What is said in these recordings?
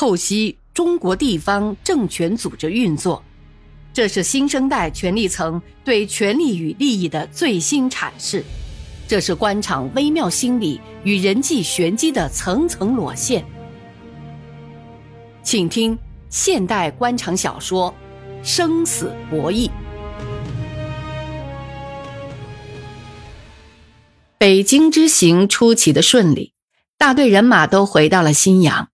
透析中国地方政权组织运作，这是新生代权力层对权力与利益的最新阐释，这是官场微妙心理与人际玄机的层层裸现。请听现代官场小说《生死博弈》。北京之行出奇的顺利，大队人马都回到了新阳。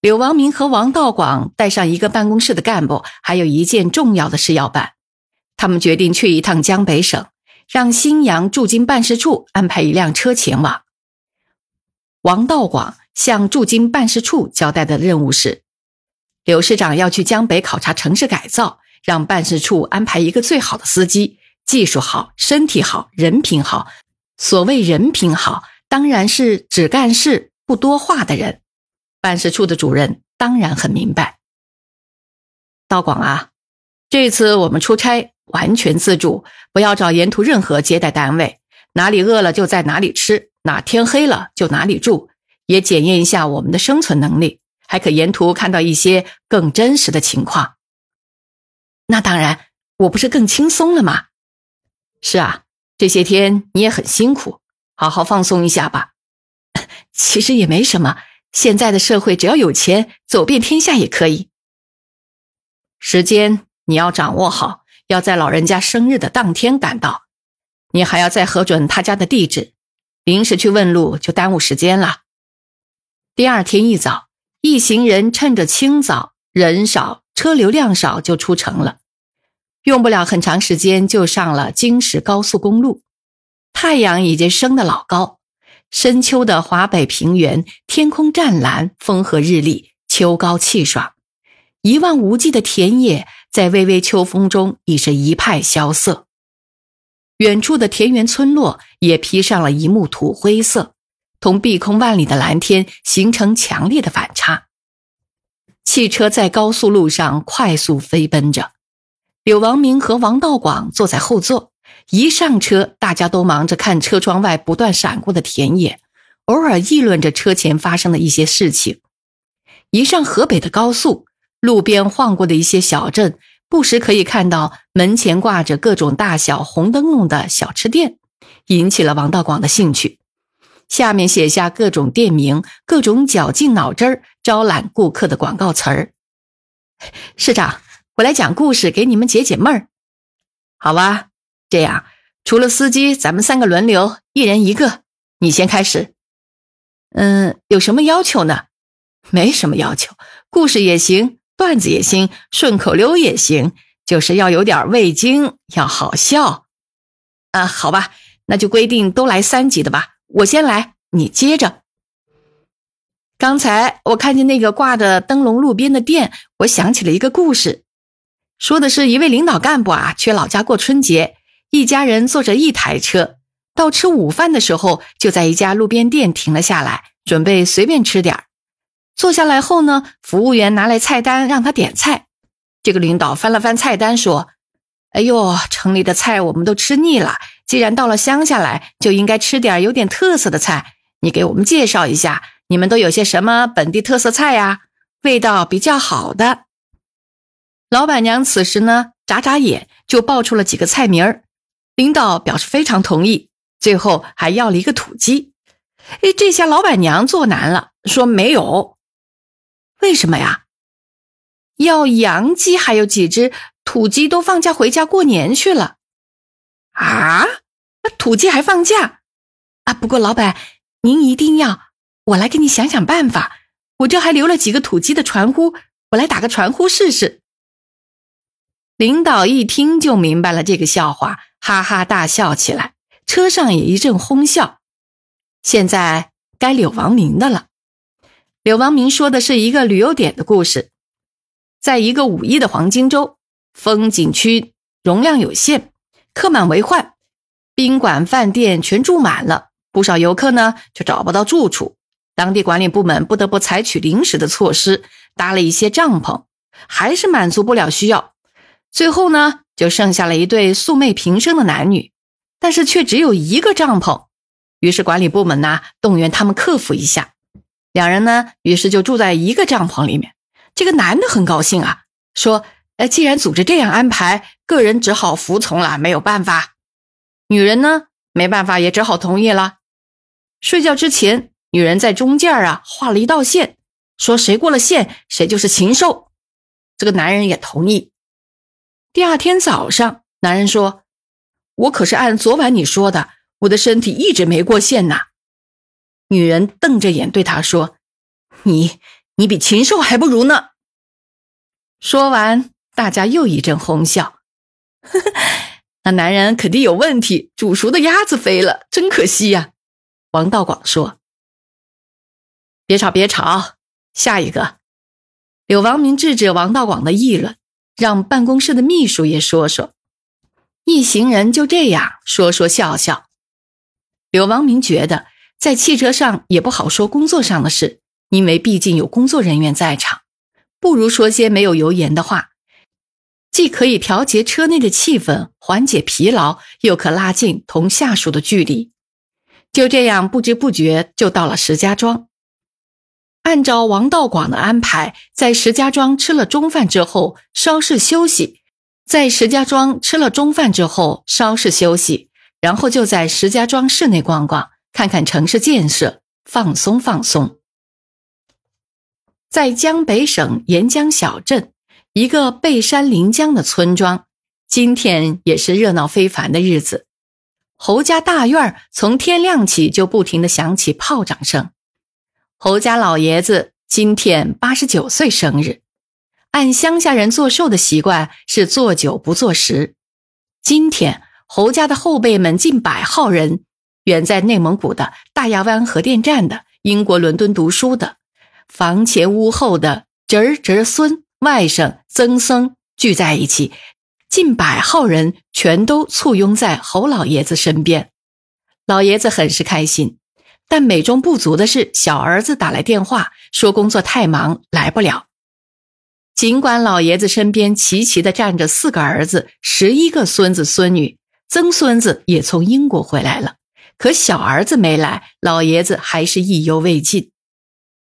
柳王明和王道广带上一个办公室的干部，还有一件重要的事要办。他们决定去一趟江北省，让新阳驻京办事处安排一辆车前往。王道广向驻京办事处交代的任务是：柳市长要去江北考察城市改造，让办事处安排一个最好的司机，技术好，身体好，人品好。所谓人品好，当然是只干事不多话的人。办事处的主任当然很明白。道广啊，这次我们出差完全自助，不要找沿途任何接待单位，哪里饿了就在哪里吃，哪天黑了就哪里住，也检验一下我们的生存能力，还可沿途看到一些更真实的情况。那当然，我不是更轻松了吗？是啊。这些天你也很辛苦，好好放松一下吧。其实也没什么，现在的社会只要有钱，走遍天下也可以。时间你要掌握好，要在老人家生日的当天赶到。你还要再核准他家的地址，临时去问路就耽误时间了。第二天一早，一行人趁着清早人少、车流量少就出城了。用不了很长时间，就上了京石高速公路。太阳已经升得老高，深秋的华北平原，天空湛蓝，风和日丽，秋高气爽。一望无际的田野，在微微秋风中已是一派萧瑟。远处的田园村落也披上了一幕土灰色，同碧空万里的蓝天形成强烈的反差。汽车在高速路上快速飞奔着。柳王明和王道广坐在后座，一上车，大家都忙着看车窗外不断闪过的田野，偶尔议论着车前发生的一些事情。一上河北的高速，路边晃过的一些小镇，不时可以看到门前挂着各种大小红灯笼的小吃店，引起了王道广的兴趣。下面写下各种店名、各种绞尽脑汁儿招揽顾客的广告词儿。市长。我来讲故事给你们解解闷儿，好吧？这样，除了司机，咱们三个轮流，一人一个。你先开始。嗯，有什么要求呢？没什么要求，故事也行，段子也行，顺口溜也行，就是要有点味精，要好笑。啊，好吧，那就规定都来三级的吧。我先来，你接着。刚才我看见那个挂的灯笼路边的店，我想起了一个故事。说的是一位领导干部啊，去老家过春节，一家人坐着一台车，到吃午饭的时候，就在一家路边店停了下来，准备随便吃点坐下来后呢，服务员拿来菜单让他点菜。这个领导翻了翻菜单，说：“哎呦，城里的菜我们都吃腻了，既然到了乡下来，就应该吃点有点特色的菜。你给我们介绍一下，你们都有些什么本地特色菜呀？味道比较好的。”老板娘此时呢，眨眨眼就报出了几个菜名儿。领导表示非常同意，最后还要了一个土鸡。哎，这下老板娘做难了，说没有。为什么呀？要洋鸡还有几只，土鸡都放假回家过年去了。啊？土鸡还放假？啊？不过老板，您一定要，我来给你想想办法。我这还留了几个土鸡的传呼，我来打个传呼试试。领导一听就明白了这个笑话，哈哈大笑起来，车上也一阵哄笑。现在该柳王明的了。柳王明说的是一个旅游点的故事，在一个五亿的黄金周，风景区容量有限，客满为患，宾馆、饭店全住满了，不少游客呢就找不到住处，当地管理部门不得不采取临时的措施，搭了一些帐篷，还是满足不了需要。最后呢，就剩下了一对素昧平生的男女，但是却只有一个帐篷。于是管理部门呢，动员他们克服一下。两人呢，于是就住在一个帐篷里面。这个男的很高兴啊，说：“哎，既然组织这样安排，个人只好服从了，没有办法。”女人呢，没办法，也只好同意了。睡觉之前，女人在中间啊画了一道线，说谁过了线，谁就是禽兽。这个男人也同意。第二天早上，男人说：“我可是按昨晚你说的，我的身体一直没过线呐。”女人瞪着眼对他说：“你。”你比禽兽还不如呢！说完，大家又一阵哄笑。呵呵，那男人肯定有问题，煮熟的鸭子飞了，真可惜呀。王道广说：“别吵，别吵，下一个。”柳王明制止王道广的议论，让办公室的秘书也说说。一行人就这样说说笑笑。柳王明觉得，在汽车上也不好说工作上的事。因为毕竟有工作人员在场，不如说些没有油盐的话，既可以调节车内的气氛，缓解疲劳，又可拉近同下属的距离。就这样，不知不觉就到了石家庄。按照王道广的安排，在石家庄吃了中饭之后，稍事休息；在石家庄吃了中饭之后，稍事休息，然后就在石家庄市内逛逛，看看城市建设，放松放松。在江北省沿江小镇，一个背山临江的村庄，今天也是热闹非凡的日子。侯家大院从天亮起就不停的响起炮仗声。侯家老爷子今天八十九岁生日，按乡下人做寿的习惯是做酒不做食。今天侯家的后辈们近百号人，远在内蒙古的大亚湾核电站的，英国伦敦读书的。房前屋后的侄儿、侄孙、外甥、曾孙聚在一起，近百号人全都簇拥在侯老爷子身边。老爷子很是开心，但美中不足的是，小儿子打来电话说工作太忙来不了。尽管老爷子身边齐齐的站着四个儿子、十一个孙子孙女，曾孙子也从英国回来了，可小儿子没来，老爷子还是意犹未尽。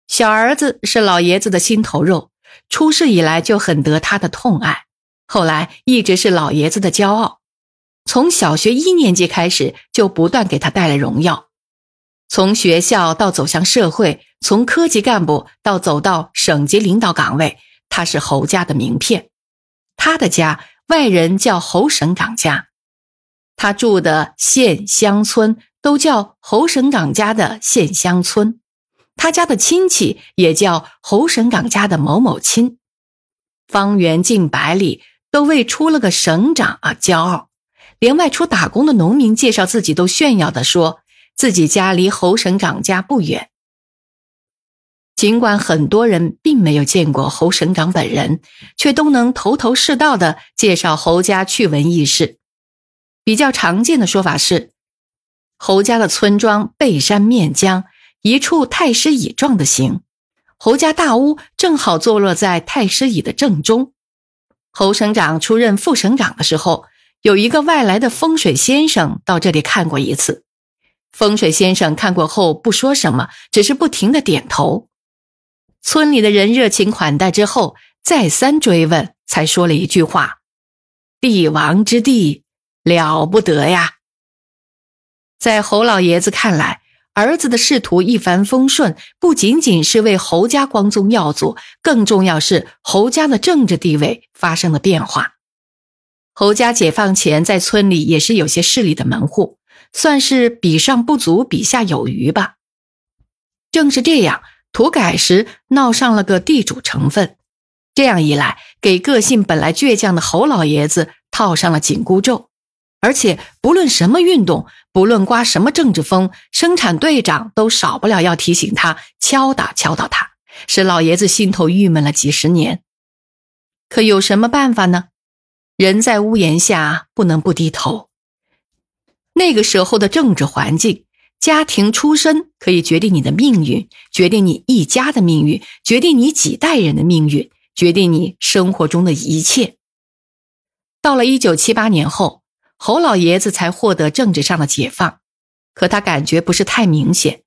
小儿子是老爷子的心头肉，出世以来就很得他的痛爱，后来一直是老爷子的骄傲。从小学一年级开始，就不断给他带来荣耀。从学校到走向社会，从科级干部到走到省级领导岗位，他是侯家的名片。他的家，外人叫侯省长家，他住的县乡村都叫侯省长家的县乡村。他家的亲戚也叫侯省长家的某某亲，方圆近百里都为出了个省长而骄傲，连外出打工的农民介绍自己都炫耀的说自己家离侯省长家不远。尽管很多人并没有见过侯省长本人，却都能头头是道的介绍侯家趣闻轶事。比较常见的说法是，侯家的村庄背山面江。一处太师椅状的形，侯家大屋正好坐落在太师椅的正中。侯省长出任副省长的时候，有一个外来的风水先生到这里看过一次。风水先生看过后不说什么，只是不停的点头。村里的人热情款待之后，再三追问，才说了一句话：“帝王之地，了不得呀！”在侯老爷子看来。儿子的仕途一帆风顺，不仅仅是为侯家光宗耀祖，更重要是侯家的政治地位发生了变化。侯家解放前在村里也是有些势力的门户，算是比上不足，比下有余吧。正是这样，土改时闹上了个地主成分，这样一来，给个性本来倔强的侯老爷子套上了紧箍咒。而且不论什么运动，不论刮什么政治风，生产队长都少不了要提醒他，敲打敲打他，使老爷子心头郁闷了几十年。可有什么办法呢？人在屋檐下，不能不低头。那个时候的政治环境，家庭出身可以决定你的命运，决定你一家的命运，决定你几代人的命运，决定你生活中的一切。到了一九七八年后。侯老爷子才获得政治上的解放，可他感觉不是太明显。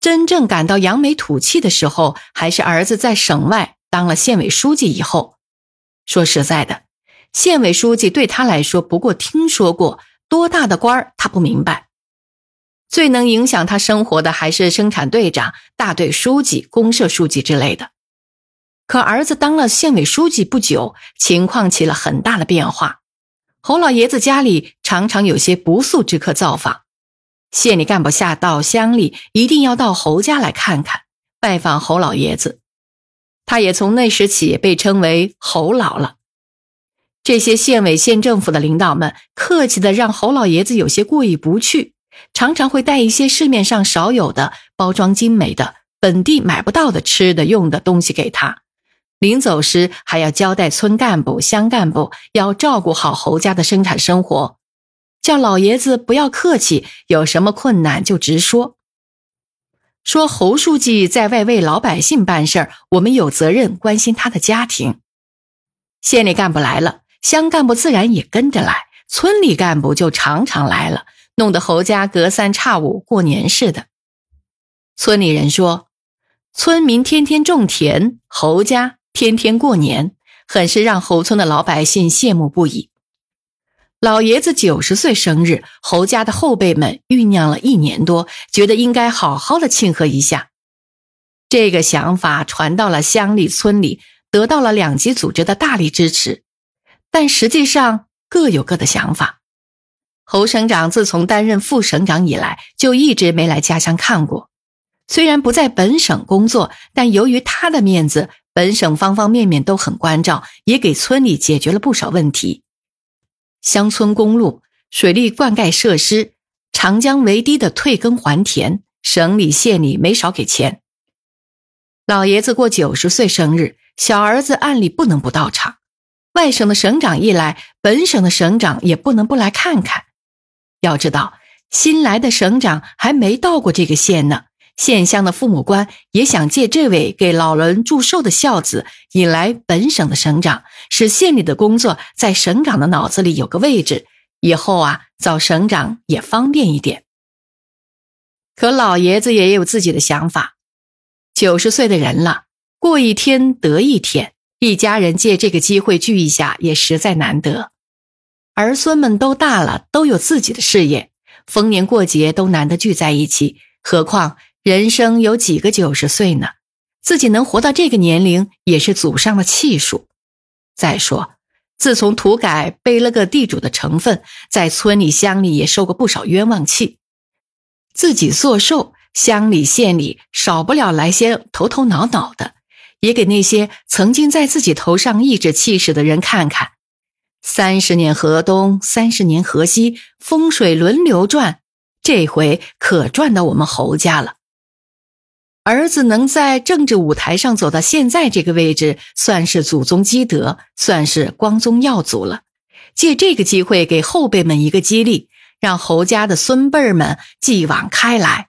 真正感到扬眉吐气的时候，还是儿子在省外当了县委书记以后，说实在的，县委书记对他来说不过听说过，多大的官儿他不明白。最能影响他生活的还是生产队长、大队书记、公社书记之类的。可儿子当了县委书记不久，情况起了很大的变化。侯老爷子家里常常有些不速之客造访，县里干部下到乡里，一定要到侯家来看看，拜访侯老爷子。他也从那时起被称为侯老了。这些县委县政府的领导们客气的让侯老爷子有些过意不去，常常会带一些市面上少有的、包装精美的、本地买不到的吃的用的东西给他。临走时还要交代村干部、乡干部要照顾好侯家的生产生活，叫老爷子不要客气，有什么困难就直说。说侯书记在外为老百姓办事儿，我们有责任关心他的家庭。县里干部来了，乡干部自然也跟着来，村里干部就常常来了，弄得侯家隔三差五过年似的。村里人说，村民天天种田，侯家。天天过年，很是让侯村的老百姓羡慕不已。老爷子九十岁生日，侯家的后辈们酝酿了一年多，觉得应该好好的庆贺一下。这个想法传到了乡里村里，得到了两级组织的大力支持。但实际上各有各的想法。侯省长自从担任副省长以来，就一直没来家乡看过。虽然不在本省工作，但由于他的面子。本省方方面面都很关照，也给村里解决了不少问题。乡村公路、水利灌溉设施、长江围堤的退耕还田，省里县里没少给钱。老爷子过九十岁生日，小儿子按理不能不到场。外省的省长一来，本省的省长也不能不来看看。要知道，新来的省长还没到过这个县呢。县乡的父母官也想借这位给老人祝寿的孝子，引来本省的省长，使县里的工作在省长的脑子里有个位置，以后啊找省长也方便一点。可老爷子也有自己的想法，九十岁的人了，过一天得一天，一家人借这个机会聚一下也实在难得。儿孙们都大了，都有自己的事业，逢年过节都难得聚在一起，何况。人生有几个九十岁呢？自己能活到这个年龄，也是祖上的气数。再说，自从土改背了个地主的成分，在村里乡里也受过不少冤枉气。自己做寿，乡里县里少不了来些头头脑脑的，也给那些曾经在自己头上颐指气使的人看看。三十年河东，三十年河西，风水轮流转，这回可转到我们侯家了。儿子能在政治舞台上走到现在这个位置，算是祖宗积德，算是光宗耀祖了。借这个机会给后辈们一个激励，让侯家的孙辈们继往开来，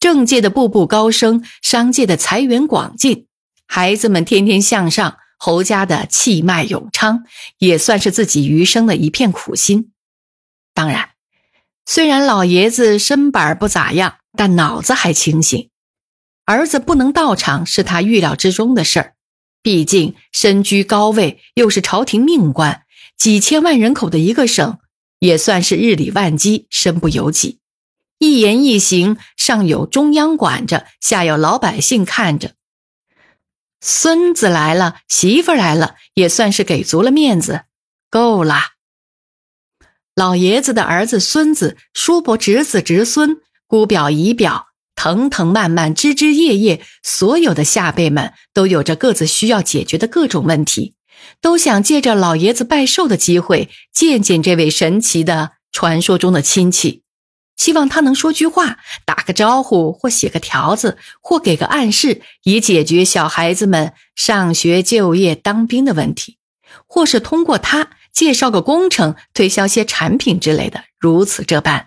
政界的步步高升，商界的财源广进，孩子们天天向上，侯家的气脉永昌，也算是自己余生的一片苦心。当然，虽然老爷子身板不咋样，但脑子还清醒。儿子不能到场是他预料之中的事儿，毕竟身居高位，又是朝廷命官，几千万人口的一个省，也算是日理万机，身不由己。一言一行，上有中央管着，下有老百姓看着。孙子来了，媳妇来了，也算是给足了面子，够了。老爷子的儿子、孙子、叔伯、侄子、侄孙、姑表、姨表。藤藤蔓蔓，枝枝叶叶，所有的下辈们都有着各自需要解决的各种问题，都想借着老爷子拜寿的机会见见这位神奇的传说中的亲戚，希望他能说句话，打个招呼，或写个条子，或给个暗示，以解决小孩子们上学、就业、当兵的问题，或是通过他介绍个工程、推销些产品之类的，如此这般，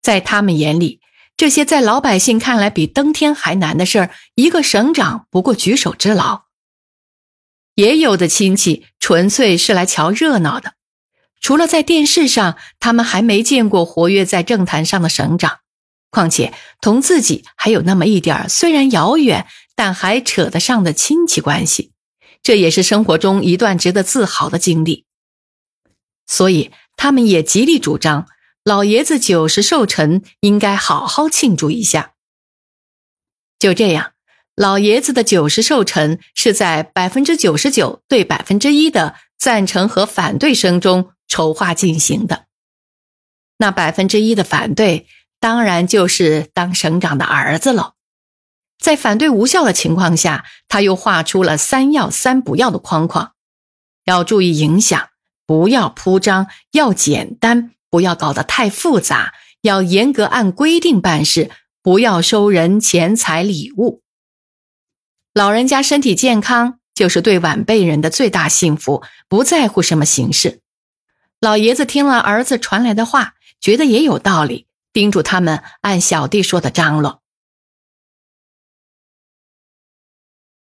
在他们眼里。这些在老百姓看来比登天还难的事儿，一个省长不过举手之劳。也有的亲戚纯粹是来瞧热闹的，除了在电视上，他们还没见过活跃在政坛上的省长。况且同自己还有那么一点虽然遥远，但还扯得上的亲戚关系，这也是生活中一段值得自豪的经历。所以，他们也极力主张老爷子九十寿辰应该好好庆祝一下。就这样，老爷子的九十寿辰是在百分之九十九对百分之一的赞成和反对声中筹划进行的。那百分之一的反对，当然就是当省长的儿子了。在反对无效的情况下，他又画出了“三要三不要”的框框，要注意影响，不要铺张，要简单，不要搞得太复杂，要严格按规定办事。不要收人钱财礼物。老人家身体健康就是对晚辈人的最大幸福，不在乎什么形式。老爷子听了儿子传来的话，觉得也有道理，叮嘱他们按小弟说的张罗。